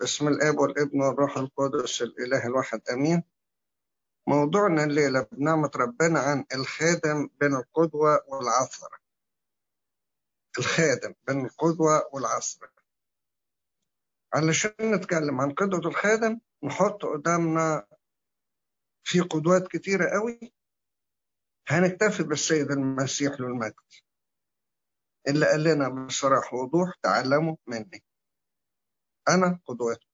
بسم الآب والابن والروح القدس الإله الواحد آمين. موضوعنا الليلة بنعمة ربنا عن الخادم بين القدوة والعثره الخادم بين القدوة والعثره علشان نتكلم عن قدوة الخادم نحط قدامنا في قدوات كتيرة قوي. هنكتفي بالسيد المسيح له المجد اللي قال لنا بصراحة وضوح تعلموا مني. أنا قدوتكم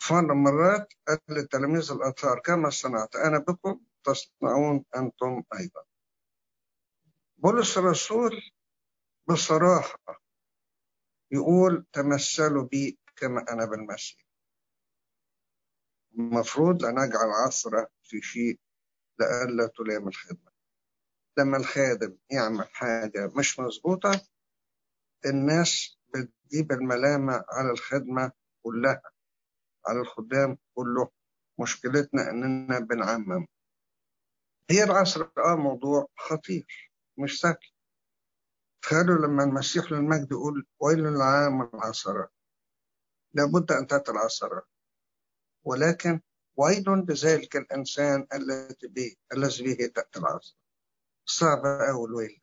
فمرة مرات قال للتلاميذ الأطهار كما صنعت أنا بكم تصنعون أنتم أيضا. بولس الرسول بصراحة يقول تمثلوا بي كما أنا بالمسيح المفروض لا نجعل عثرة في شيء لئلا تلام الخدمة. لما الخادم يعمل حاجة مش مظبوطة الناس بتجيب الملامة على الخدمة كلها على الخدام كله. مشكلتنا إننا بنعمم. هي العصر آه موضوع خطير مش سهل. تخيلوا لما المسيح للمجد يقول ويل للعام العصرة لابد أن تأتي العصرة ولكن ويل بذلك الإنسان الذي به الذي به تأتي العصرة صعب أوي الويل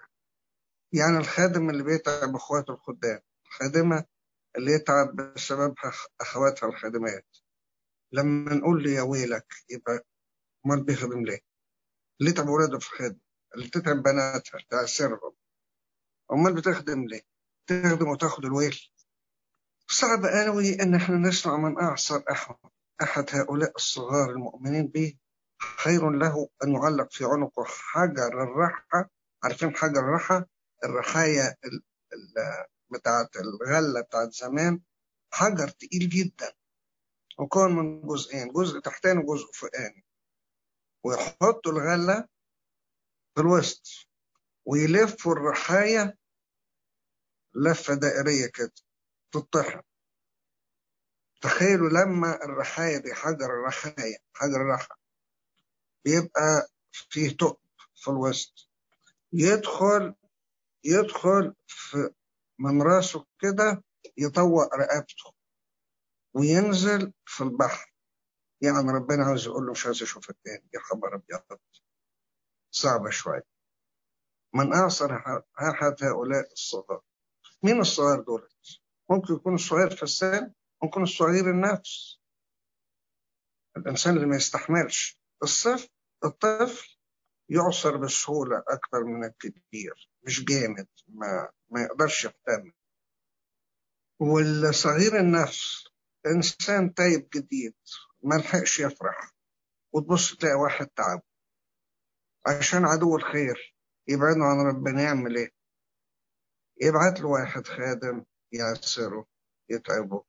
يعني الخادم اللي بيتعب إخواته الخدام الخادمة اللي يتعب بسبب أخواتها الخادمات. لما نقول له يا ويلك يبقى امال بيخدم ليه؟ اللي يتعب ولاده في الخدمة اللي تتعب بناتها تأثيرهم أمال بتخدم ليه؟ تخدم وتاخد الويل. صعب قوي إن إحنا نسمع من أعصر أحد. أحد هؤلاء الصغار المؤمنين به. خير له أن يعلق في عنقه حجر الرحى عارفين حجر الرحى الرحايا بتاعت الغلة بتاعت زمان حجر تقيل جدا. وكون من جزئين جزء تحتاني وجزء فوقاني ويحطوا الغلة في الوسط ويلفوا الرحاية لفة دائرية كده تطحن تخيلوا لما الرحاية دي حجر الرحاية حجر الرحى بيبقى فيه ثقب في الوسط. يدخل يدخل في من راسه كده يطوق رقبته وينزل في البحر. يعني ربنا عاوز يقول له مش عايز اشوفك تاني يا خبر أبيض. صعبة شوية. من أعصر أحد هؤلاء الصغار؟ مين الصغار دول؟ ممكن يكون الصغير في السن ممكن الصغير النفس. الإنسان اللي ما يستحملش. الصف الطفل يعصر بسهولة أكثر من الكبير. مش جامد ما, ما يقدرش يحتمل والصغير النفس إنسان تايب جديد ما لحقش يفرح. وتبص تلاقي واحد تعب. عشان عدو الخير يبعدوا عن ربنا يعمل إيه؟ يبعت له واحد خادم يعسره يتعبه.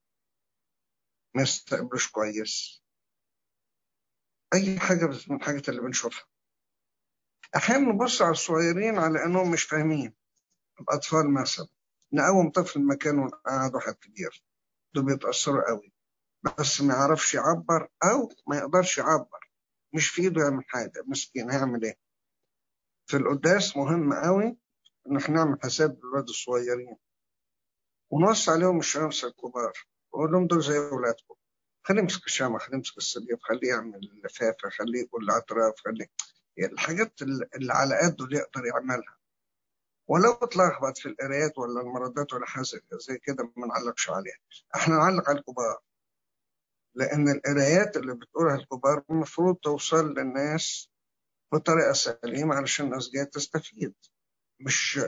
ما يستقبلوش كويس. أي حاجة من الحاجات اللي بنشوفها. أحيانا نبص على الصغيرين على إنهم مش فاهمين. الأطفال مثلا نقوم طفل مكانه ونقعد واحد كبير. دول بيتأثروا قوي. بس ما يعرفش يعبر أو ما يقدرش يعبر. مش في إيده يعمل حاجة. مسكين هيعمل إيه؟ في القداس مهم قوي إن إحنا نعمل حساب للولاد الصغيرين. ونوصي عليهم الشمس الكبار. ونقول لهم دول زي أولادكم. خليه يمسك الشمع خليه يمسك الصليب خليه يعمل لفافة خليه يقول الاعتراف خليه الحاجات اللي على قده اللي يقدر يعملها. ولو اتلخبط في القرايات ولا المردات ولا حاجة زي كده ما نعلقش عليها. إحنا نعلق على الكبار. لأن القرايات اللي بتقولها الكبار المفروض توصل للناس بطريقة سليمة علشان الناس جاية تستفيد. مش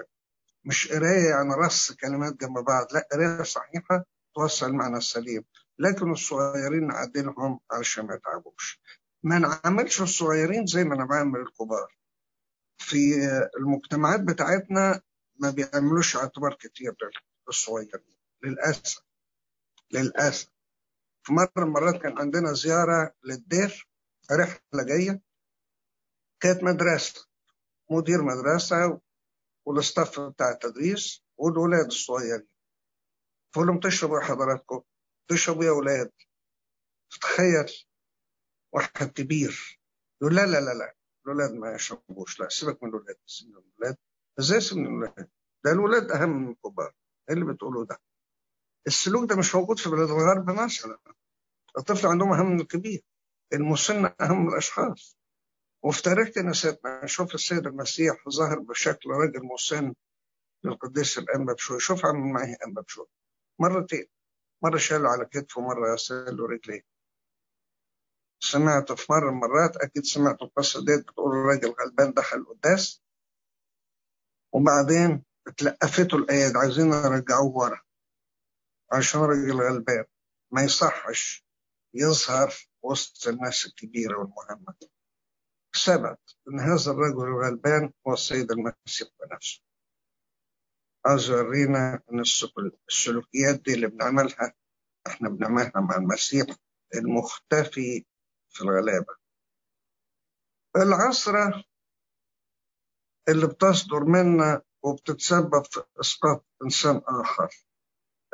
مش قراية يعني رص كلمات جنب بعض. لا قراية صحيحة توصل المعنى السليم لكن الصغيرين نعدلهم علشان ما يتعبوش. ما نعملش الصغيرين زي ما أنا بعمل الكبار. في المجتمعات بتاعتنا ما بيعملوش اعتبار كتير للصغيرين. للأسف. للأسف. في مرة من المرات كان عندنا زيارة للدير رحلة جاية. كانت مدرسة. مدير مدرسة والاستاف بتاع التدريس والولاد الصغيرين. فقول لهم تشربوا يا حضراتكم. تشربوا يا ولاد. تخيل. واحد كبير. يقول لا لا لا لا الولاد ما يشربوش. لا سيبك من الولاد من الولاد إزاي سيبك من الولاد ده الولاد أهم من الكبار. إيه اللي بتقوله ده؟ السلوك ده مش موجود في بلاد الغرب مثلا. الطفل عندهم أهم من الكبير. المسن أهم من الأشخاص. وفي تاريخ كنيستنا نشوف السيد المسيح ظهر بشكل راجل مسن للقديس الأنبا بشوي شوف عمل معي أنبا بشوي مرتين. مرة شاله على كتفه مرة له رجليه. سمعت في مرة مرات أكيد سمعت القصة ديت بتقول الراجل غلبان دخل القداس وبعدين اتلقفته الأياد عايزين يرجعوه ورا عشان راجل غلبان. ما يصحش يظهر وسط الناس الكبيرة والمهمة. ثبت أن هذا الرجل الغلبان هو السيد المسيح بنفسه. عاوز يورينا أن السلوكيات دي اللي بنعملها إحنا بنعملها مع المسيح المختفي في الغلابة. العصرة اللي بتصدر منا وبتتسبب في إسقاط إنسان آخر.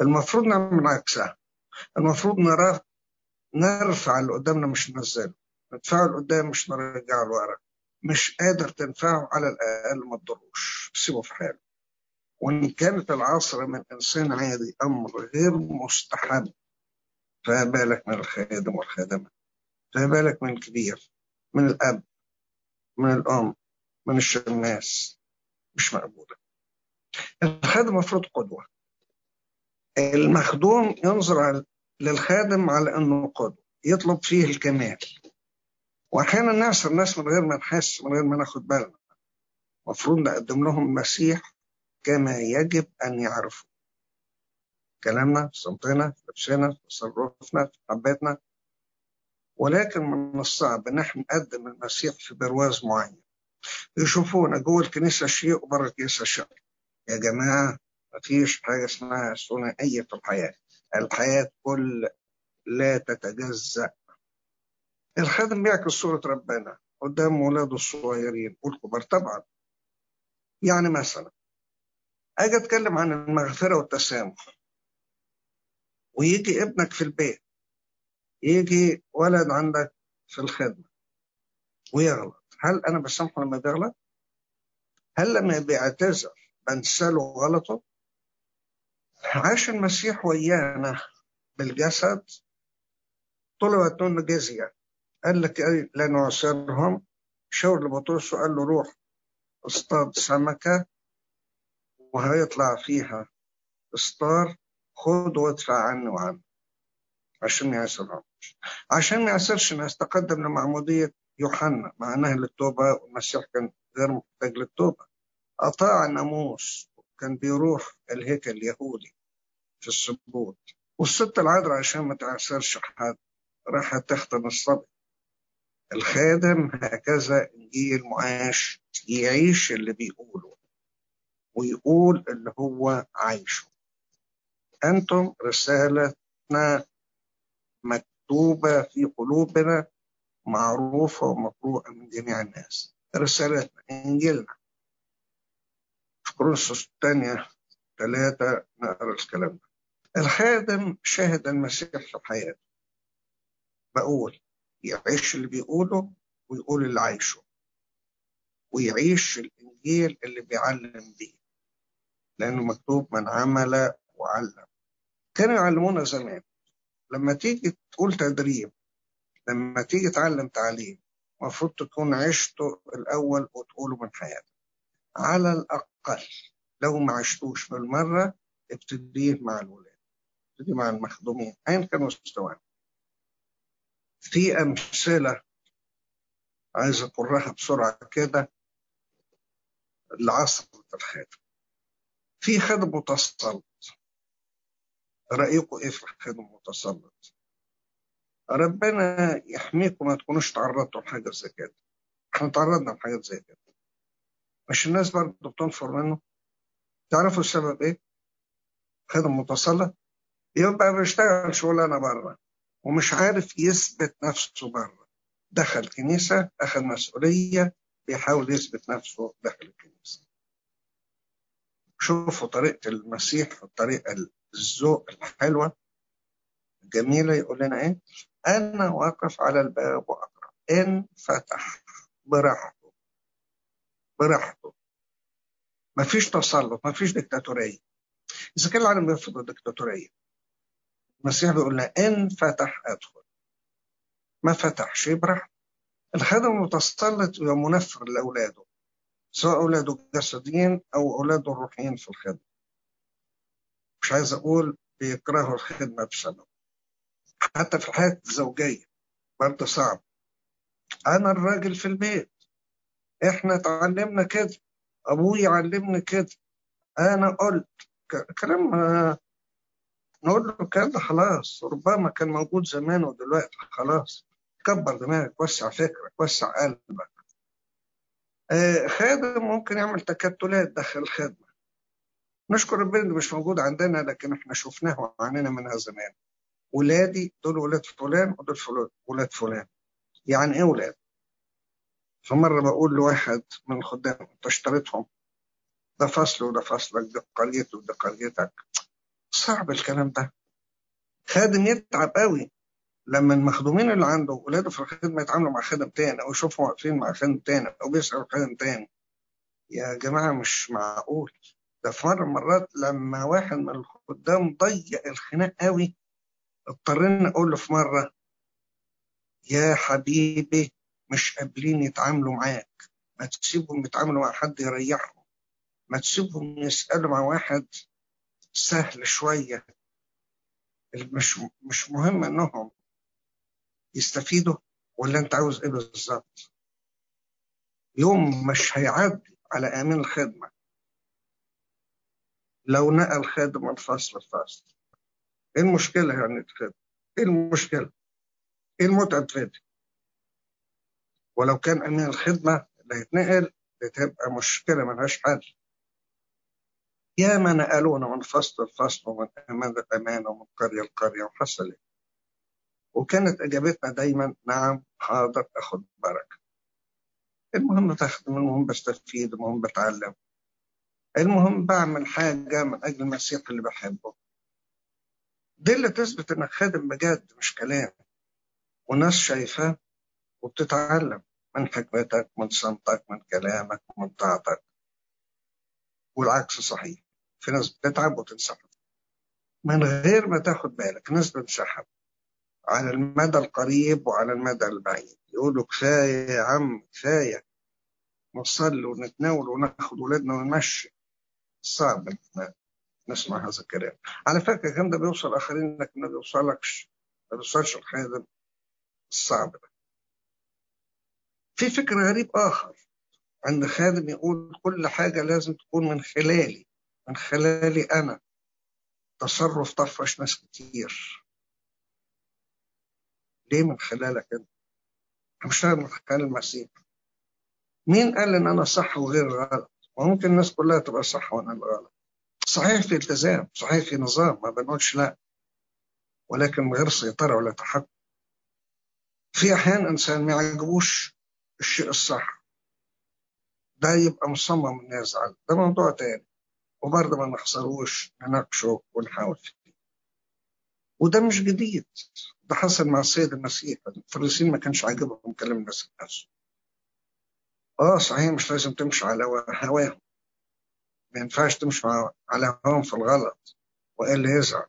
المفروض نعمل عكسها المفروض نرى نرفع اللي قدامنا مش ننزله. ندفعه لقدام مش نرجعه لورا مش قادر تنفعه على الأقل ما تضروش. سيبه في حاله. وإن كانت العصر من إنسان عادي أمر غير مستحب فما بالك من الخادم والخادمة. فما بالك من الكبير من الأب من الأم من الشماس. مش مقبولة. الخادم المفروض قدوة. المخدوم ينظر للخادم على أنه قدوة يطلب فيه الكمال. وأحيانا نعصر الناس من غير ما نحس من غير ما ناخد بالنا. المفروض نقدم لهم المسيح كما يجب أن يعرفوا كلامنا صمتنا لبسنا تصرفنا حباتنا ولكن من الصعب إن إحنا نقدم المسيح في برواز معين. يشوفونا جوه الكنيسة شيء وبره الكنيسة شيء يا جماعة مفيش حاجة اسمها ثنائيه في الحياة. الحياة كل لا تتجزأ. الخادم بيعكس صورة ربنا قدام ولاده الصغيرين والكبار. طبعا يعني مثلا أجي أتكلم عن المغفرة والتسامح. ويجي ابنك في البيت يجي ولد عندك في الخدمة ويغلط. هل أنا بسامحه لما بيغلط؟ هل لما بيعتذر بنساله غلطه؟ عاش المسيح ويانا بالجسد. طلبت منه جزية. قال لك لا نعسرهم شاور لبطرس وقال له روح اصطاد سمكة وهيطلع فيها استار خد وادفع عني وعنه. عشان ما يعسرهمش عشان ما يعسرش الناس تقدم لمعمودية يوحنا مع أنها للتوبة والمسيح كان غير محتاج للتوبة. أطاع الناموس كان بيروح الهيكل اليهودي في السبوت. والست العذراء عشان ما تعسرش حد راحت تختم الصبي. الخادم هكذا إنجيل معاش يعيش اللي بيقوله ويقول اللي هو عايشه. أنتم رسالتنا مكتوبة في قلوبنا معروفة ومقروءة من جميع الناس. رسالتنا إنجيلنا. في كورنثوس الثانية ثلاثة نقرأ الكلام ده. الخادم شاهد المسيح في حياته. بقول يعيش اللي بيقوله ويقول اللي عايشه. ويعيش الإنجيل اللي بيعلم بيه. لأنه مكتوب من عمل وعلم. كانوا يعلمونا زمان. لما تيجي تقول تدريب لما تيجي تعلم تعليم المفروض تكون عشته الأول وتقوله من حياتك. على الأقل لو ما عشتوش بالمرة ابتديه مع الولاد ابتدي مع المخدومين أيا كان مستواهم في أمثلة عايز أقولها بسرعة كده العصر الخادم في خادم متسلط رأيكم إيه في الخادم المتسلط؟ ربنا يحميكم ما تكونوش تعرضتوا لحاجة زي كده. إحنا تعرضنا لحاجات زي كده. مش الناس برضه بتنفر منه؟ تعرفوا السبب إيه؟ خادم متسلط يبقى بيشتغل شغلانة بره ومش عارف يثبت نفسه بره. دخل كنيسة أخذ مسؤولية بيحاول يثبت نفسه داخل الكنيسة. شوفوا طريقة المسيح والطريقة الذوق الحلوة الجميلة يقول لنا إيه؟ أنا واقف على الباب وأقرأ. إن فتح براحته. براحته. مفيش تسلط مفيش ديكتاتورية إذا كان العالم بيرفض الديكتاتورية المسيح بيقول لنا إن فتح أدخل. ما فتحش يبرح الخادم متسلط ومنفر لأولاده سواء أولاده الجسديين أو أولاده الروحيين في الخدمة. مش عايز أقول بيكرهوا الخدمة بسبب حتى في الحياة الزوجية برضه صعب. أنا الراجل في البيت. إحنا اتعلمنا كده. أبوي علمني كده. أنا قلت كلام نقول له الكلام ده خلاص. ربما كان موجود زمان ودلوقتي خلاص. كبر دماغك وسع فكرك وسع قلبك. آه خادم ممكن يعمل تكتلات داخل الخدمة. نشكر ربنا اللي مش موجود عندنا لكن إحنا شفناه وعانينا منها زمان. ولادي دول ولاد فلان ودول ولاد فلان. يعني إيه ولاد؟ فمرة بقول لواحد من الخدام أنت اشتريتهم؟ ده فصل وده فصلك ده قريتي وده قريتك. صعب الكلام ده. خادم يتعب قوي لما المخدومين اللي عنده ولاده في الخدمة يتعاملوا مع خادم تاني أو يشوفوا واقفين مع خادم تاني أو بيسألوا خادم تاني. يا جماعة مش معقول. ده في مرة مرات لما واحد من الخدام ضيق الخناق قوي اضطرينا أقول له في مرة يا حبيبي مش قابلين يتعاملوا معاك ما تسيبهم يتعاملوا مع حد يريحهم ما تسيبهم يسألوا مع واحد سهل شوية مش مش مهم إنهم يستفيدوا ولا أنت عاوز إيه بالظبط. يوم مش هيعدي على أمين الخدمة لو نقل خادم الفصل الفصل إيه المشكلة يعني الخدمه إيه المشكلة؟ إيه المتعب في ولو كان امين الخدمة اللي هيتنقل بتبقى مشكلة ملهاش حل. يا ما نقلونا من فصل لفصل ومن أمان لأمان ومن قرية لقرية وحصل إيه. وكانت إجابتنا دايما نعم حاضر أخد بركة. المهم بخدم المهم بستفيد المهم بتعلم. المهم بعمل حاجة من أجل المسيح اللي بحبه. دي اللي تثبت إنك خادم بجد مش كلام. والناس شايفاه وبتتعلم من حكمتك من صمتك من كلامك من طاعتك. والعكس صحيح. في ناس بتتعب وتنسحب. من غير ما تاخد بالك ناس بتنسحب. على المدى القريب وعلى المدى البعيد. يقولوا كفاية يا عم كفاية. نصلي ونتناول وناخد ولادنا ونمشي. صعب نسمع هذا الكلام. على فكرة الكلام ده بيوصل آخرين إنك ما بيوصلكش ما بيوصلش الخادم الصعب ده. في فكر غريب آخر عند خادم يقول كل حاجة لازم تكون من خلالي من خلالي أنا. تصرف طفش ناس كتير. ليه من خلالك أنت؟ مش من خلال المسيح. مين قال إن أنا صح وغير غلط؟ وممكن الناس كلها تبقى صح وأنا الغلط صحيح في التزام صحيح في نظام ما بنقولش لا. ولكن من غير سيطرة ولا تحكم. في أحيان إنسان ما يعجبوش الشيء الصح. ده يبقى مصمم إنه يزعل ده موضوع تاني. وبرضه ما نخسروش نناقشه ونحاول فيه. وده مش جديد. ده حصل مع السيد المسيح. الفريسيين ما كانش عاجبهم كلام الناس نفسه آه صحيح مش لازم تمشي على هواهم ما ينفعش تمشي على هواهم في الغلط وإلا يزعل.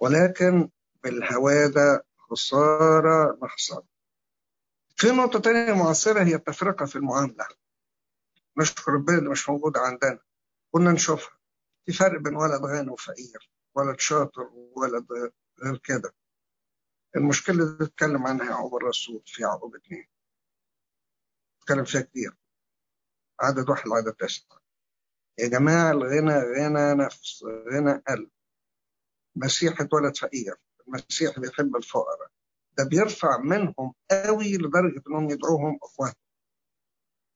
ولكن بالهوى ده خسارة نحصل في نقطة تانية معاصرة هي التفرقة في المعاملة. نشكر ربنا اللي مش موجودة عندنا. كنا نشوفها. في فرق بين ولد غني وفقير ولد شاطر وولد غير كده. المشكلة اللي اتكلم عنها يعقوب الرسول في يعقوب اثنين اتكلم فيها كتير. عدد واحد وعدد تسعة يا جماعة الغنى غنى نفس غنى قلب. مسيح اتولد فقير. المسيح بيحب الفقراء. ده بيرفع منهم قوي لدرجة إنهم يدعوهم اخوات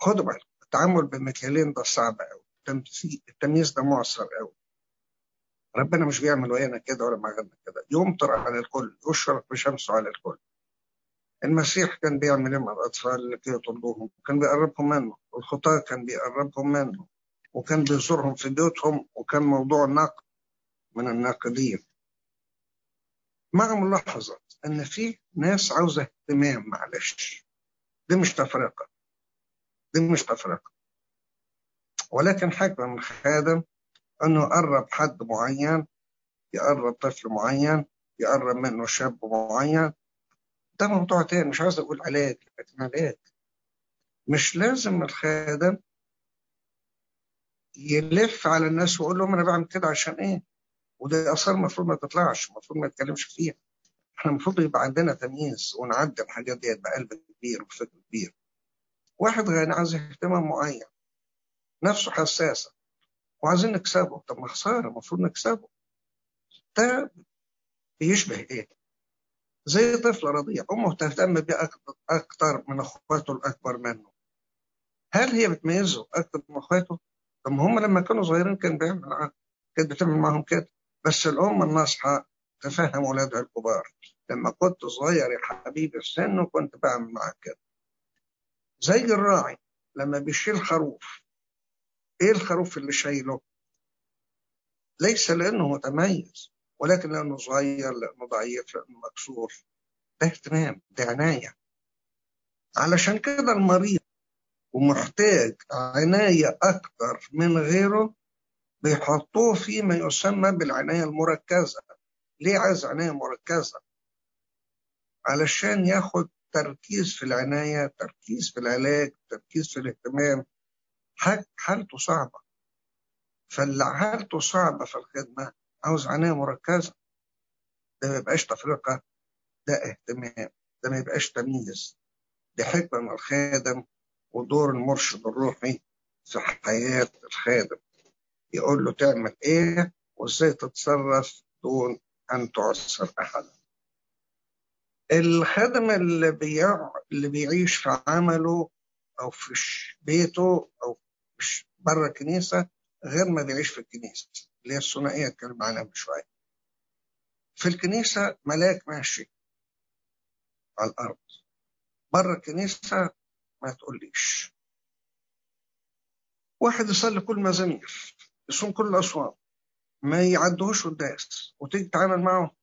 خدوا بالك التعامل بالمكيالين ده صعب قوي. التمييز ده معصر قوي. ربنا مش بيعمل ويانا كده ولا معانا كده. يمطر على الكل يشرق بشمسه على الكل. المسيح كان بيعمل مع الأطفال لكي يطردوهم كان بيقربهم منه الخطاة كان بيقربهم منه وكان بيزورهم في بيوتهم وكان موضوع النقد من الناقدين. مع ملاحظة إن في ناس عاوزة اهتمام معلش. دي مش تفرقة. دي مش تفرقة. ولكن حكمة من خادم إنه يقرب حد معين يقرب طفل معين يقرب منه شاب معين ده موضوع تاني مش عايز أقول علاج لكن علاج مش لازم الخادم يلف على الناس ويقول لهم أنا بعمل كده عشان إيه؟ وده آثار المفروض ما تطلعش المفروض ما يتكلمش فيها. إحنا المفروض يبقى عندنا تمييز ونعدي الحاجات ديت بقلب كبير وفكر كبير. واحد غني عايز اهتمام معين نفسه حساسة وعايزين نكسبه. طب ما خسارة المفروض نكسبه. ده بيشبه إيه؟ زي طفل رضيع أمه تهتم بيه أكتر من أخواته الأكبر منه. هل هي بتميزه أكتر من أخواته؟ طب هم لما كانوا صغيرين كان بيعمل كانت بتعمل معاهم كده. بس الأم الناصحة تفهم ولادها الكبار. لما كنت صغير يا حبيبي في سن وكنت بعمل معاك كده. زي الراعي لما بيشيل خروف إيه الخروف اللي شايله؟ ليس لأنه متميز. ولكن لأنه صغير لأنه ضعيف لأنه مكسور. ده اهتمام ده عناية. علشان كده المريض ومحتاج عناية أكثر من غيره بيحطوه فيما يسمى بالعناية المركزة. ليه عايز عناية مركزة؟ علشان ياخد تركيز في العناية تركيز في العلاج تركيز في الاهتمام. حالته صعبة. فاللي حالته صعبة في الخدمة عاوز عناية مركزة ده ما يبقاش تفرقة ده اهتمام ده ما يبقاش تمييز. دي حكمة من الخادم ودور المرشد الروحي في حياة الخادم. يقول له تعمل إيه وازاي تتصرف دون أن تعسر احدا الخادم اللي, بيع... اللي بيعيش في عمله أو في بيته أو بره الكنيسة غير ما بيعيش في الكنيسة اللي هي الثنائية اتكلم عنها من شوية في الكنيسة ملاك ماشي على الأرض. بره الكنيسة ما تقوليش. واحد يصلي كل مزامير يصوم كل الأصوام ما يعدهوش قداس وتيجي تتعامل معه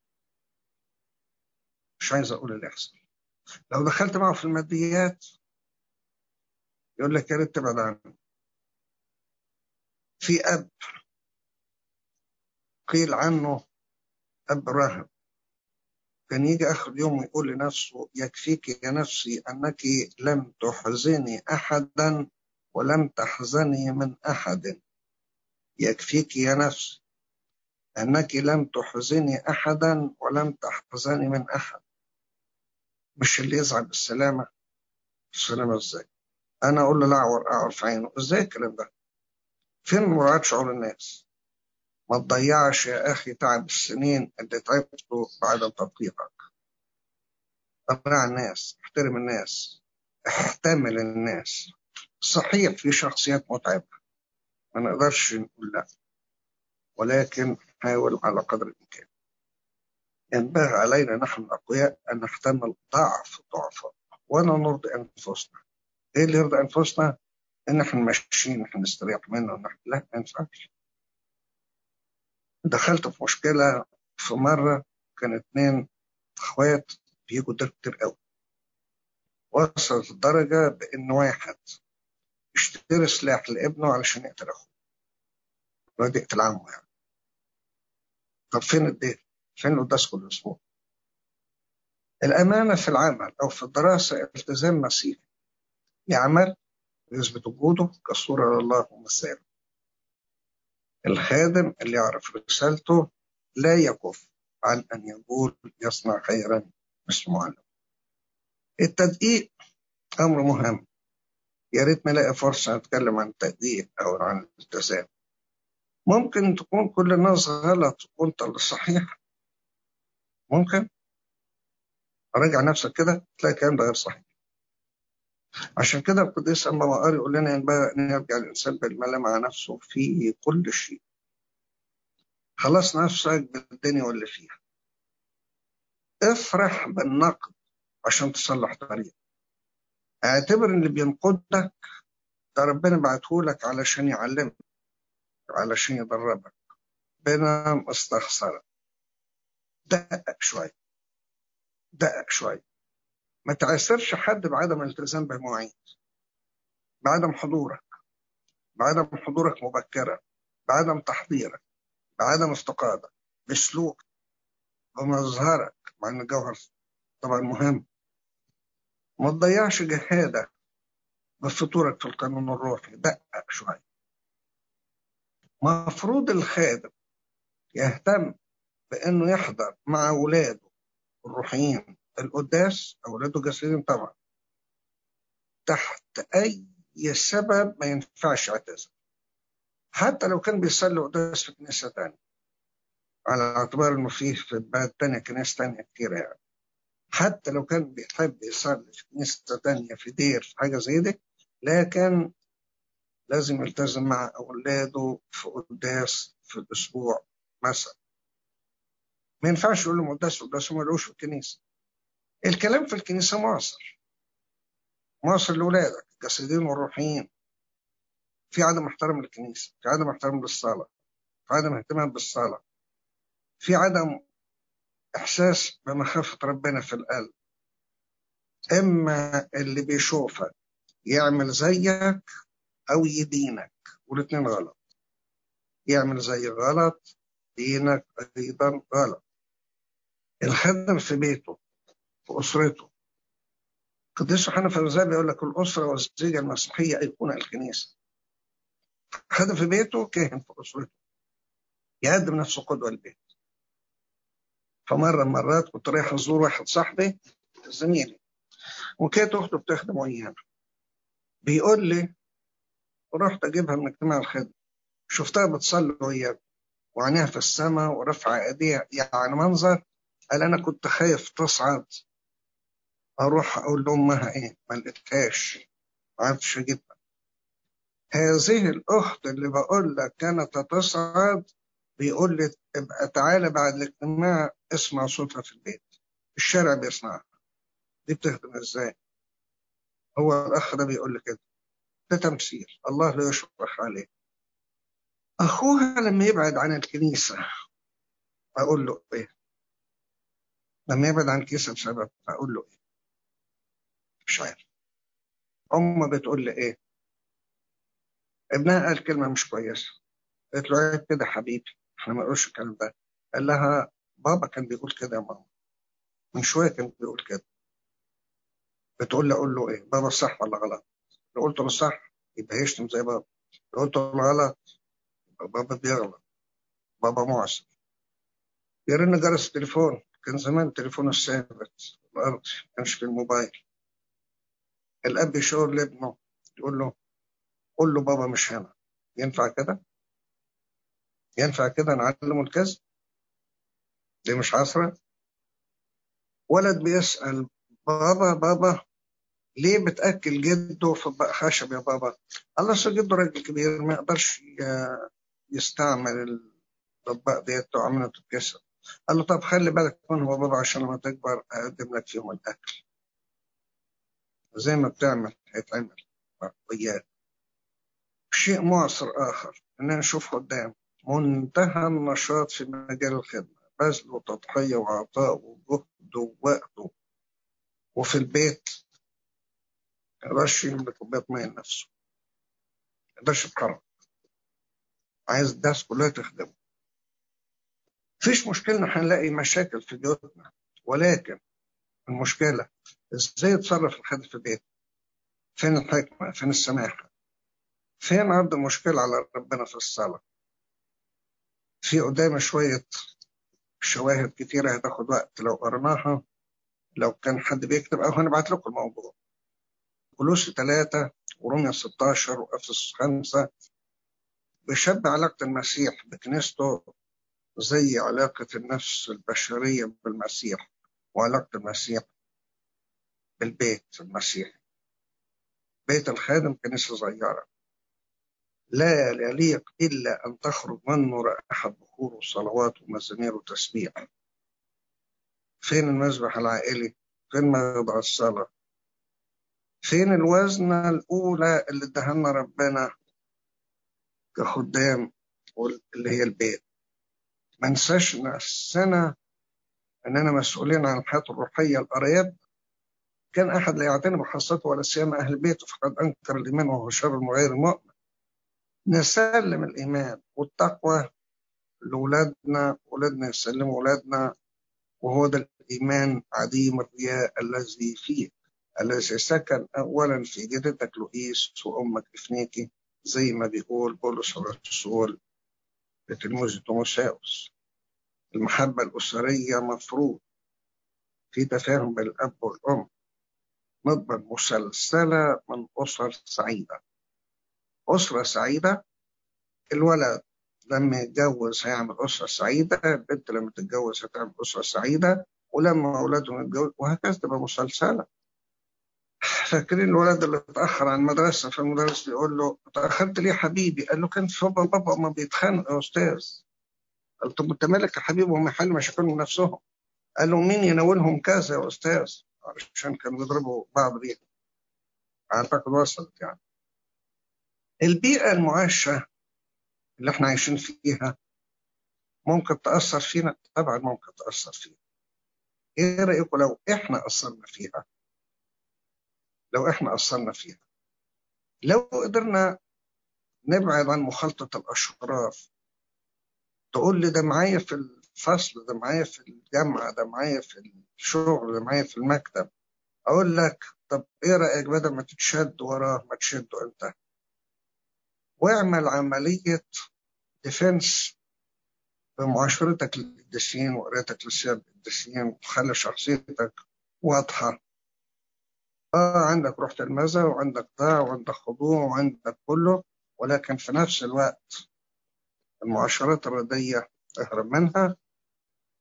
مش عايز أقول اللي يحصل. لو دخلت معه في الماديات يقول لك يا ريت تبعد عنه في أب. قيل عنه أب راهب كان يجي آخر اليوم ويقول لنفسه يكفيك يا نفسي أنك لم تحزني أحدا ولم تحزني من أحد. يكفيك يا نفس أنك لم تحزني أحدا ولم تحزني من أحد. مش اللي يزعل بالسلامة؟ السلامة إزاي؟ أنا أقول له لا أعور أعور في عينه. إزاي الكلام ده؟ فين مراعاة شعور الناس؟ ما تضيعش يا أخي تعب السنين اللي تعبته بعدم تدقيقك. أقنع الناس احترم الناس احتمل الناس. صحيح في شخصيات متعبة ما نقدرش نقول لا. ولكن حاول على قدر الإمكان. ينبغي علينا نحن الأقوياء أن نحتمل ضعف ضعفاء ولا نرضي أنفسنا. إيه اللي يرضي أنفسنا؟ إن إحنا ماشيين إحنا نستريح منه ونحن لا ما ينفعش. دخلت في مشكلة في مرة كان اتنين إخوات بيجوا كتير قوي. وصلت الدرجة بإن واحد اشتري سلاح لابنه علشان يقتل أخوه. الواد يقتل عمه يعني. طب فين الدين؟ فين القداس كل أسبوع؟ الأمانة في العمل أو في الدراسة التزام مسيحي يعمل ويثبت وجوده كصورة لله ومثاله. الخادم اللي يعرف رسالته لا يكف عن أن يقول يصنع خيرا مش معلم التدقيق أمر مهم. يا ريت نلاقي فرصة نتكلم عن التدقيق أو عن الالتزام ممكن تكون كل الناس غلط وأنت اللي صحيح. ممكن؟ راجع نفسك كده تلاقي الكلام ده غير صحيح. عشان كده القديس أما وقار يقول لنا ينبغي أن يرجع الإنسان بالمال مع نفسه في كل شيء. خلص نفسك بالدنيا واللي فيها. افرح بالنقد عشان تصلح طريق اعتبر ان اللي بينقدك ده ربنا بعته لك علشان يعلمك علشان يدربك. بنا مستخسرة. دقق شوية. دقق شوية. ما تعسرش حد بعدم الالتزام بالمواعيد بعدم حضورك بعدم حضورك مبكرا بعدم تحضيرك بعدم افتقادك بسلوك بمظهرك مع إن الجوهر طبعا مهم. ما تضيعش جهادك بفطورك في القانون الروحي دقق شوية. مفروض الخادم يهتم بأنه يحضر مع أولاده الروحيين. القداس أولاده جسدين طبعا. تحت أي سبب ما ينفعش يعتذر حتى لو كان بيصلي قداس في كنيسة تانية. على اعتبار إنه فيه في بلد تانية كنيسة تانية كتيرة يعني. حتى لو كان بيحب يصلي في كنيسة تانية في دير في حاجة زي دي لكن لازم يلتزم مع أولاده في قداس في الأسبوع مثلا. ما ينفعش يقول لهم قداس قداس وما يقولوش في الكنيسة. الكلام في الكنيسة معاصر. معاصر لأولادك الجسديين والروحيين. في عدم احترام للكنيسة في عدم احترام للصلاة في عدم اهتمام بالصلاة. في عدم إحساس بمخافة ربنا في القلب. إما اللي بيشوفك يعمل زيك أو يدينك والاتنين غلط. يعمل زي غلط دينك أيضا غلط. الخدم في بيته في أسرته. قديس يوحنا الفوزان بيقول لك الأسرة والزيجة المسيحية أيقونة الكنيسة. خدم في بيته كاهن في أسرته. يقدم نفسه قدوة البيت فمرة مرات كنت رايح أزور واحد صاحبي زميلي. وكانت أخته بتخدم ويانا بيقول لي رحت أجيبها من اجتماع الخدمة. شفتها بتصلي وياك وعينيها في السماء ورفع إيديها يعني منظر قال أنا كنت خايف تصعد. أروح أقول لأمها إيه؟ ما لقيتهاش. ما عرفتش أجيبها. هذه الأخت اللي بقول لك كانت تصعد بيقول لي ابقى تعالى بعد الاجتماع اسمع صوتها في البيت. الشارع بيسمعها. دي بتخدم إزاي؟ هو الأخ ده بيقول لي كده. ده تمثيل. الله لا يشرح عليه. أخوها لما يبعد عن الكنيسة أقول له إيه؟ لما يبعد عن الكنيسة بسبب أقول له إيه؟ مش عارف أمه بتقول لي إيه؟ ابنها قال كلمة مش كويسة. قالت له عيب كده حبيبي إحنا ما نقولش الكلام ده. قال لها بابا كان بيقول كده يا ماما. من شوية كان بيقول كده. بتقول لي أقول له إيه؟ بابا صح ولا غلط؟ لو قلت له صح يبقى يشتم زي بابا. لو قلت له غلط بابا بيغلط. بابا معصب. يرن جرس التليفون. كان زمان التليفون الثابت الأرض كانش في الموبايل. الأب يشاور لابنه يقول له قول له بابا مش هنا ينفع كده؟ ينفع كده نعلمه الكذب؟ دي مش عصرة؟ ولد بيسأل بابا بابا ليه بتأكل جده في خشب يا بابا؟ الله جده راجل كبير ما يقدرش يستعمل الأطباق ديت وعملها تتكسر قال له طب خلي بالك منه هو بابا عشان لما تكبر أقدم لك فيهم الأكل زي ما بتعمل هيتعمل وياك شيء معصر آخر اننا نشوف قدام منتهى النشاط في مجال الخدمة بذل وتضحية وعطاء وجهد ووقته وفي البيت. يقدرش يملك كوبايه مية لنفسه يقدرش يتحرك. عايز الناس كلها تخدمه. فيش مشكلة إن هنلاقي مشاكل في بيوتنا ولكن المشكلة إزاي يتصرف الحد في البيت فين الحكمة؟ فين السماحة؟ فين عرض المشكلة على ربنا في الصلاة؟ في قدامي شوية شواهد كتيرة هتاخد وقت. لو قرناها لو كان حد بيكتب أو هنبعت لكم الموضوع. كلوس ثلاثة وروميا 16 وأفسس خمسة. بيشبه علاقة المسيح بكنيسته زي علاقة النفس البشرية بالمسيح وعلاقة المسيح بالبيت المسيحي بيت الخادم كنيسة صغيرة. لا يليق إلا أن تخرج منه رائحة بخور وصلوات ومزامير وتسبيح. فين المذبح العائلي؟ فين موضع الصلاة؟ فين الوزنة الأولى اللي ادهنا ربنا كخدام اللي هي البيت؟ ما ننساش نفسنا إننا مسؤولين عن الحياة الروحية القريب كان أحد لا يعتني بخاصته ولا سيما أهل بيته فقد أنكر الإيمان وهو شر غير المؤمن. نسلم الإيمان والتقوى لأولادنا أولادنا يسلموا أولادنا وهو ده الإيمان عديم الرياء الذي فيه الذي سكن أولا في جدتك لؤيس وأمك إفنيكي زي ما بيقول بولس الرسول لتلميذ تيموساوس المحبة الأسرية مفروض في تفاهم بين الأب والأم. نضبا مسلسلة من أسر سعيدة. أسرة سعيدة الولد لما يتجوز هيعمل أسرة سعيدة البنت لما تتجوز هتعمل أسرة سعيدة ولما أولادهم يتجوز وهكذا تبقى مسلسلة. فاكرين الولد اللي اتأخر عن المدرسة فالمدرس بيقول له اتأخرت ليه حبيبي؟ قال له كان بابا بابا ما بيتخانقوا يا أستاذ. قال طب أنت مالك يا حبيبي؟ هم يحلوا مشاكلهم نفسهم. قال له مين يناولهم كذا يا أستاذ؟ عشان كانوا بيضربوا بعض بيها. أعتقد وصلت يعني. البيئة المعاشة اللي إحنا عايشين فيها ممكن تأثر فينا؟ طبعا ممكن تأثر فينا. إيه رأيكم لو إحنا أثرنا فيها؟ لو إحنا أثرنا فيها. لو قدرنا نبعد عن مخالطة الأشرار تقول لي ده معايا في الفصل ده معايا في الجامعة ده معايا في الشغل ده معايا في المكتب. أقول لك طب إيه رأيك بدل ما تتشد وراه ما تشده أنت؟ واعمل عملية ديفنس بمعاشرتك للقديسين وقرايتك للسير القديسين وخلي شخصيتك واضحة. آه عندك روح تلمذة وعندك ضاع وعندك خضوع وعندك كله ولكن في نفس الوقت المعاشرات الردية أهرب منها.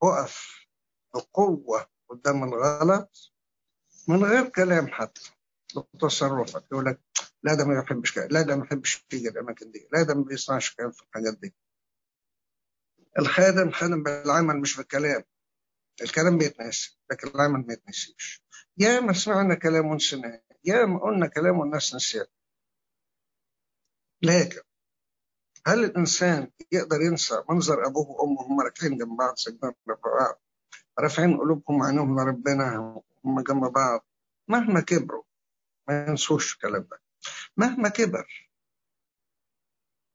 وقف بقوة قدام الغلط من غير كلام حتى بتصرفك. يقول لك لا ده ما يحبش كده لا ده ما يحبش يجي الأماكن دي لا ده ما بيصنعش كلام في الحاجات دي. الخادم خادم بالعمل مش بالكلام. الكلام بيتناسي لكن العمل ما يتنسيش. يا ما سمعنا كلام ونسيناه يا ما قلنا كلام والناس نسيت لكن هل الإنسان يقدر ينسى منظر أبوه وأمه هم راكعين جنب بعض سجدان بعض رافعين قلوبهم عينهم لربنا هم جنب بعض؟ مهما كبروا ما ينسوش الكلام ده. مهما كبر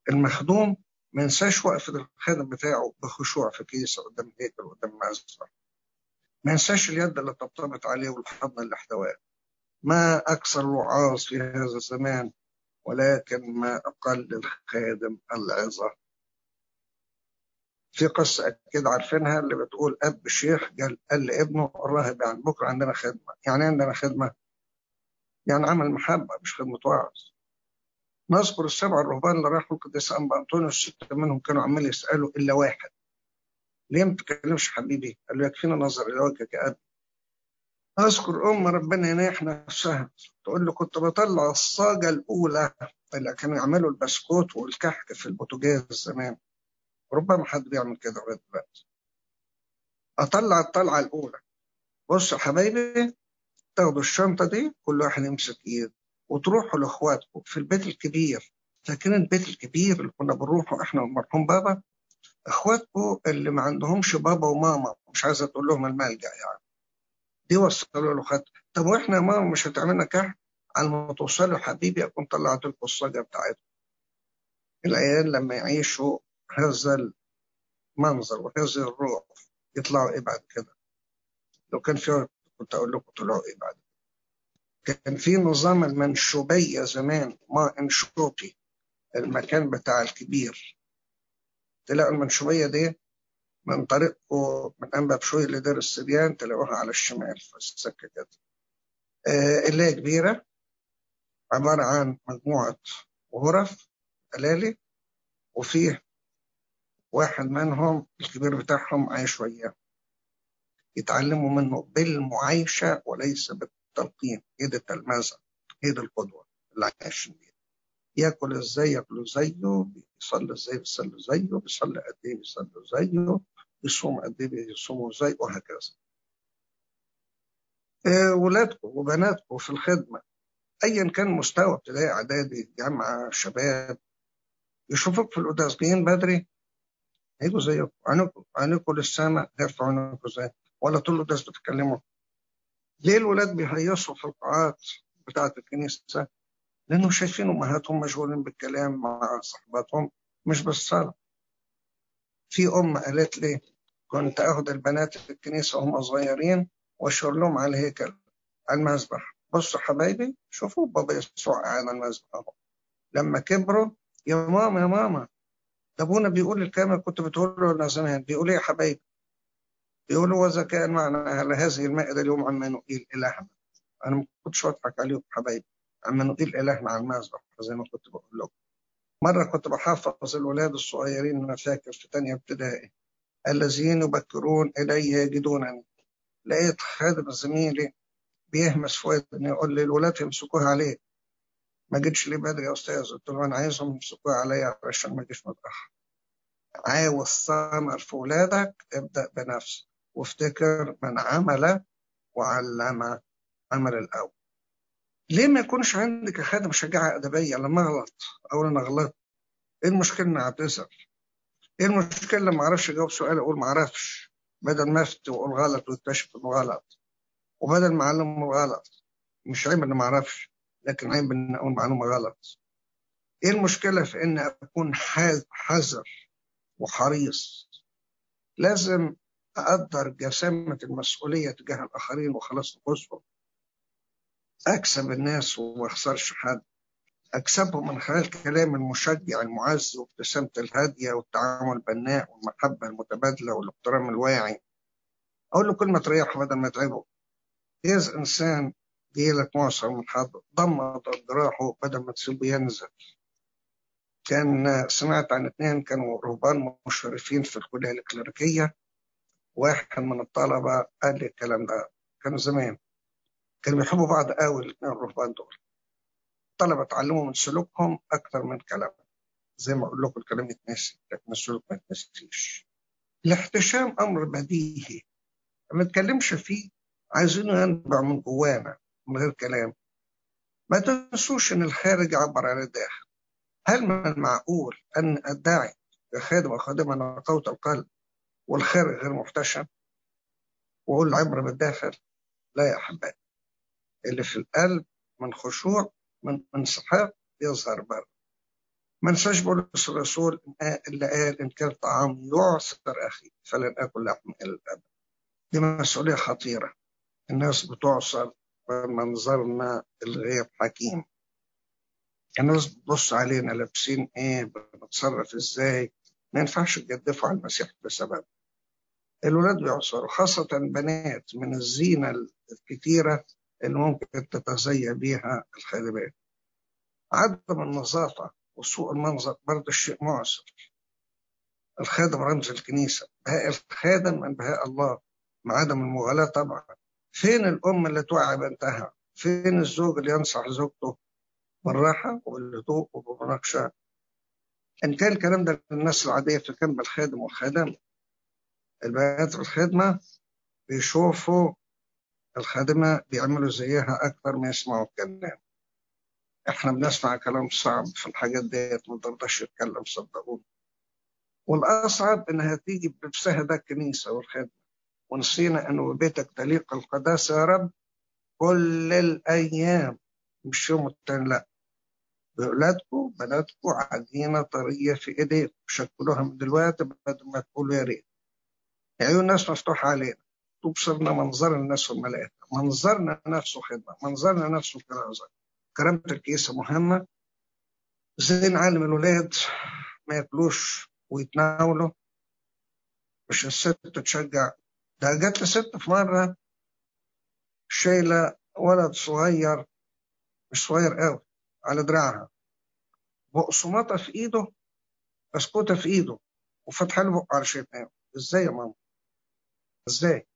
المخدوم ما ينساش وقفة الخادم بتاعه بخشوع في كيسة قدام هيكل قدام معزة ما ينساش اليد اللي طبطبت عليه والحضن اللي احتواه. ما أكثر الوعاظ في هذا الزمان ولكن ما أقل الخادم العظة. في قصة أكيد عارفينها اللي بتقول أب شيخ قال, لابنه الراهب يعني بكرة عندنا خدمة. يعني عندنا خدمة؟ يعني عمل محبة مش خدمة وعظ. نذكر السبع الرهبان اللي راحوا القديس أنبا أنطونيوس ستة منهم كانوا عمال يسألوا إلا واحد. ليه ما تكلمش حبيبي؟ قال له يكفينا نظر إلى وجهك يا أبي أذكر أم ربنا يناح نفسها تقول له كنت بطلع الصاجة الأولى اللي كانوا يعملوا البسكوت والكحك في البوتاجاز زمان. ربما حد بيعمل كده لغاية دلوقتي. أطلع الطلعة الأولى. بص يا حبايبي تاخدوا الشنطة دي كل واحد يمسك إيد وتروحوا لإخواتكم في البيت الكبير. فاكرين البيت الكبير اللي كنا بنروحه إحنا والمرحوم بابا؟ إخواتكم اللي ما عندهمش بابا وماما مش عايزة تقول لهم الملجأ يعني. دي وصلوا له خط طب وإحنا ماما مش هتعملنا كحك على ما توصلوا حبيبي اكون طلعت الصاجه بتاعتكم العيال لما يعيشوا هذا المنظر وهذه الروح يطلعوا إيه بعد كده؟ لو كان في كنت أقول لكم طلعوا إيه بعد؟ كده كان في نظام المنشوبية زمان ما إنشوبي المكان بتاع الكبير. تلاقوا المنشوبية دي من طريقه من أنبا بشوي لدير السبيان تلاقوها على الشمال في السكة كده اللي هي كبيرة عبارة عن مجموعة غرف ألالي وفيه واحد منهم الكبير بتاعهم عايش وياه. يتعلموا منه بالمعايشة وليس بالتلقين. هي دي التلمذة هي دي القدوة اللي عايشين بيها. ياكل إزاي ياكلوا زيه بيصلي إزاي بيصلي زيه بيصلي قد إيه بيصلي زيه. بيصوم قد إيه؟ بيصوموا إزاي؟ وهكذا. آه ولادكم وبناتكم في الخدمة ايا كان مستوى ابتدائي إعدادي جامعة شباب يشوفوك في القداس جايين بدري هيجوا زيكم. عينكم عينكم للسماء هيرفعوا عينكم زي ولا طول القداس بتتكلموا. ليه الولاد بيهيصوا في القاعات بتاعة الكنيسة؟ لأنه شايفين أمهاتهم مشغولين بالكلام مع صحباتهم مش بالصلاة. في أم قالت لي كنت أخد البنات في الكنيسة وهم صغيرين وأشير لهم على الهيكل على المذبح. بصوا حبايبي شوفوا بابا يسوع على المذبح أهو. لما كبروا يا ماما يا ماما ده أبونا بيقول الكلام كنت بتقول له زمان. بيقول إيه يا حبايبي؟ بيقول وإذا كان معنا على هذه المائدة اليوم عمانوئيل إلهنا. أنا ما كنتش بضحك عليكم حبايبي عمانوئيل إلهنا على المذبح زي ما كنت بقول لكم. مرة كنت بحفظ الولاد الصغيرين أنا فاكر في تانية ابتدائي الذين يبكرون إلي يجدونني. لقيت خادم زميلي بيهمس في ودني يقول لي الولاد يمسكوها عليك ما جيتش ليه بدري يا أستاذ؟ قلت له أنا عايزهم يمسكوها عليا عشان ما أجيش متأخر عاوز ثمر في ولادك ابدأ بنفسك. وافتكر من عمل وعلم عمل الأول. ليه ما يكونش عندك يا خادم شجاعة أدبية لما أغلط أو أنا غلطت إيه المشكلة إني أعتذر إيه المشكلة لما أعرفش أجاوب سؤال أقول ما أعرفش بدل ما أفتي وأقول غلط واكتشف إنه غلط وبدل ما أعلم غلط. مش عيب إني ما أعرفش لكن عيب إني أقول معلومة غلط. إيه المشكلة في إني أكون حذر وحريص؟ لازم أقدر جسامة المسؤولية تجاه الآخرين وخلاص نفوسهم. أكسب الناس وما أخسرش حد. أكسبهم من خلال كلام المشجع المعز وابتسامة الهادية والتعامل البناء والمحبة المتبادلة والاحترام الواعي. أقول له كلمة تريحه بدل ما تعبه إذا إنسان جيلك معصر من حد ضمد جراحه بدل ما تسيبه ينزل. كان سمعت عن اثنين كانوا رهبان مشرفين في الكلية الكليريكية واحد من الطلبة قال لي الكلام ده. كانوا زمان. كانوا بيحبوا بعض قوي الاثنين الرهبان دول. الطلبة اتعلموا من سلوكهم أكثر من كلامهم زي ما أقول لكم الكلام يتنسي لكن السلوك ما يتنسيش. الاحتشام أمر بديهي. ما نتكلمش فيه. عايزينه ينبع من جوانا من غير كلام. ما تنسوش إن الخارج يعبر عن الداخل. هل من المعقول أن أدعي كخادم أو خادمة نقاوة القلب والخارج غير محتشم؟ وأقول العبرة بالداخل لا يا أحبائي. اللي في القلب من خشوع من انسحاق يظهر بره ما ننساش بولس الرسول اللي قال إن كان طعام يعسر أخي فلن آكل لحم إلى الأبد. دي مسؤولية خطيرة. الناس بتعصر بمنظرنا الغير حكيم. الناس بتبص علينا لابسين إيه بنتصرف إزاي. ما ينفعش تجدفوا على المسيح بسبب. الولاد بيعصروا خاصة البنات من الزينة الكتيرة اللي ممكن تتزين بيها الخادمات عدم النظافة وسوء المنظر برضه شيء معسر. الخادم رمز الكنيسة بهاء الخادم من بهاء الله مع عدم المغالاة طبعا. فين الأم اللي توعي بنتها؟ فين الزوج اللي ينصح زوجته بالراحة وبالهدوء وبالمناقشة إن كان الكلام ده للناس العادية فكان بالخادم والخادم البنات في الخدمة بيشوفوا الخادمة بيعملوا زيها أكثر ما يسمعوا الكلام. إحنا بنسمع كلام صعب في الحاجات ديت ما نقدرش نتكلم صدقوني والأصعب إنها تيجي بنفسها ده الكنيسة والخدمة. ونسينا إنه بيتك تليق القداسة يا رب كل الأيام. مش يوم التاني لأ. بأولادكم بناتكم عجينة طرية في إيديكم. شكلوها من دلوقتي بدل ما تقولوا يا ريت. عيون الناس مفتوحة علينا. تبصرنا منظر الناس والملائكة منظرنا نفسه خدمة. منظرنا نفسه كرازة كرامة الكيسة مهمة زي نعلم الولاد ما ياكلوش ويتناولوا. مش الست تشجع. ده جت لي ست في مرة شايلة ولد صغير مش صغير قوي على دراعها. بقسماطة في إيده بسكوتة في إيده وفتح له بقه على شيطان إزاي يا ماما؟ إزاي؟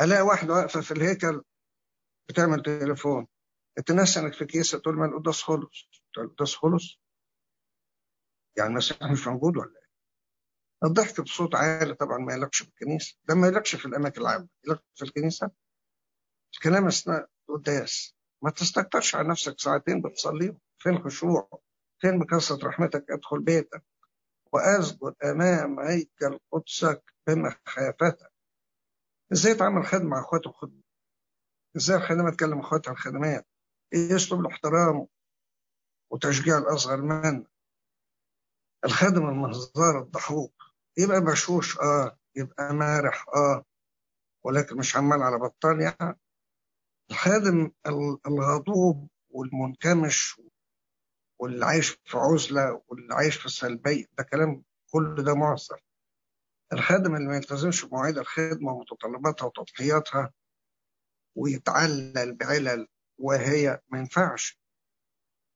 ألاقي واحدة واقفة في الهيكل بتعمل تليفون. انك في كيسة تقول ما القداس خلص. القداس خلص. يعني المسيح مش موجود ولا إيه؟ الضحك بصوت عالي طبعا ما يلقش في الكنيسة ده ما يلقش في الأماكن العامة يلق في الكنيسة. الكلام أثناء القداس. ما تستكترش على نفسك ساعتين بتصليهم. فين الخشوع فين بكثرة رحمتك؟ أدخل بيتك. وأسجد أمام هيكل قدسك بمخافتك. إزاي تعمل خدمة مع أخواته خدمة إزاي الخدمة تكلم أخواتها الخدمات؟ يسلب الاحترام وتشجيع الأصغر منه؟ الخادم المهزار الضحوك. يبقى بشوش آه. يبقى مارح آه. ولكن مش عمال على بطال يعني. الخادم الغضوب والمنكمش واللي عايش في عزلة واللي عايش في سلبية ده كلام كل ده معصر الخادم اللي ما يلتزمش بمواعيد الخدمة ومتطلباتها وتضحياتها ويتعلل بعلل وهي ما ينفعش.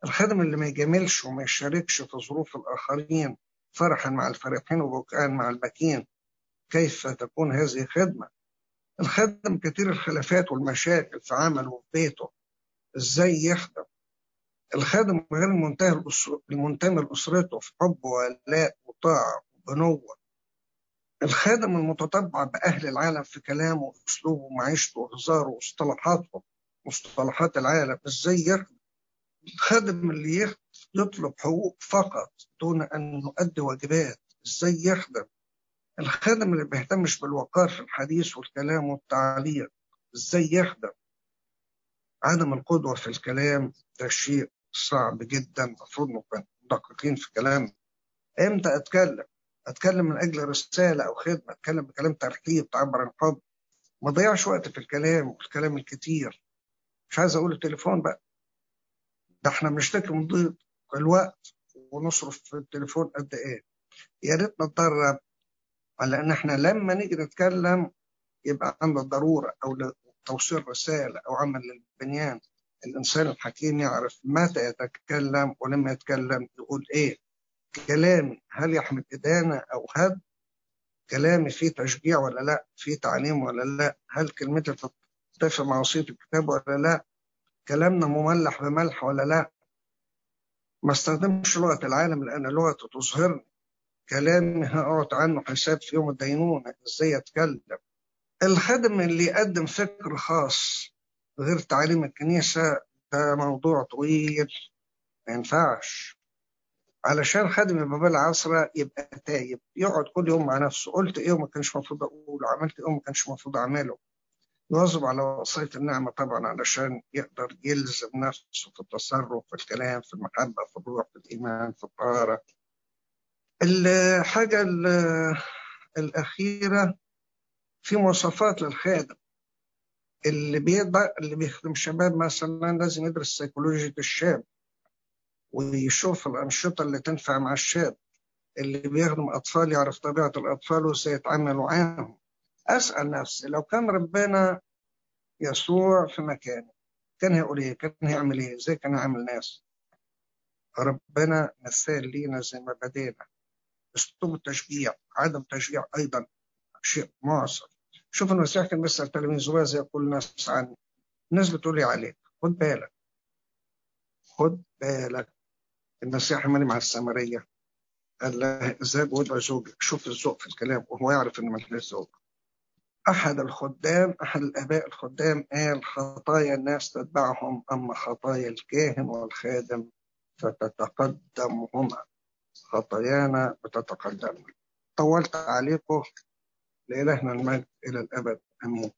الخادم اللي ما يجاملش وما يشاركش في ظروف الآخرين فرحا مع الفرحين وبكاء مع الباكين كيف تكون هذه خدمة الخادم كثير الخلافات والمشاكل في عمله وفي بيته إزاي يخدم؟ الخادم غير المنتهي المنتمي لأسرته في حب ولاء وطاعة وبنوة. الخادم المتطبع بأهل العالم في كلامه وأسلوبه ومعيشته وهزاره ومصطلحاته مصطلحات العالم إزاي يخدم الخادم اللي يطلب حقوق فقط دون أن يؤدي واجبات إزاي يخدم؟ الخادم اللي بيهتمش بالوقار في الحديث والكلام والتعليق إزاي يخدم؟ عدم القدوة في الكلام ده شيء صعب جدا المفروض نكون مدققين في كلام إمتى أتكلم؟ أتكلم من أجل رسالة أو خدمة أتكلم بكلام ترحيب تعبر عن حب. ما ضيعش وقت في الكلام والكلام الكتير. مش عايز أقول التليفون بقى. ده إحنا بنشتكي من ضيق الوقت ونصرف في التليفون قد إيه. يا ريت نتدرب على إن إحنا لما نيجي نتكلم يبقى عند الضروره أو توصيل رسالة أو عمل للبنيان. الإنسان الحكيم يعرف متى يتكلم ولما يتكلم يقول إيه. كلامي هل يحمل ادانه أو هد كلامي فيه تشجيع ولا لا؟ فيه تعليم ولا لا؟ هل كلمتي تتفق مع وصية الكتاب ولا لا؟ كلامنا مملح بملح ولا لا؟ ما استخدمش لغة العالم لأن لغته تظهرني. كلامي هقعد عنه حساب في يوم الدينونة إزاي أتكلم؟ الخادم اللي يقدم فكر خاص غير تعليم الكنيسة ده موضوع طويل ما ينفعش. علشان خادم يبقى بالعصرة يبقى تايب يقعد كل يوم مع نفسه. قلت إيه وما كانش المفروض أقوله عملت إيه وما كانش المفروض أعمله. يواظب على وصية النعمة طبعا علشان يقدر يلزم نفسه في التصرف في الكلام في المحبة في الروح في الإيمان في الطهارة الحاجة الأخيرة في مواصفات للخادم. اللي بيقدر اللي بيخدم شباب مثلا لازم يدرس سيكولوجية الشاب. ويشوف الأنشطة اللي تنفع مع الشاب اللي بيخدم أطفال يعرف طبيعة الأطفال وإزاي يتعامل معاهم أسأل نفسي لو كان ربنا يسوع في مكاني كان هيقول إيه؟ كان هيعمل إيه؟ إزاي كان هيعمل ناس؟ ربنا مثال لينا زي ما بدينا أسلوب التشجيع عدم تشجيع أيضا شيء معصر شوف المسيح كان بيسأل تلاميذه ماذا يقول الناس عني الناس بتقول لي عليك خد بالك خد بالك المسيح عمل مع السامرية. قال لها ذهب وادعي زوجك؟ شوف الذوق في الكلام وهو يعرف ان ملهاش ذوق. أحد الخدام أحد الآباء الخدام قال خطايا الناس تتبعهم أما خطايا الكاهن والخادم فتتقدمهما. خطايانا بتتقدم طولت عليكم. لإلهنا المجد إلى الأبد. آمين.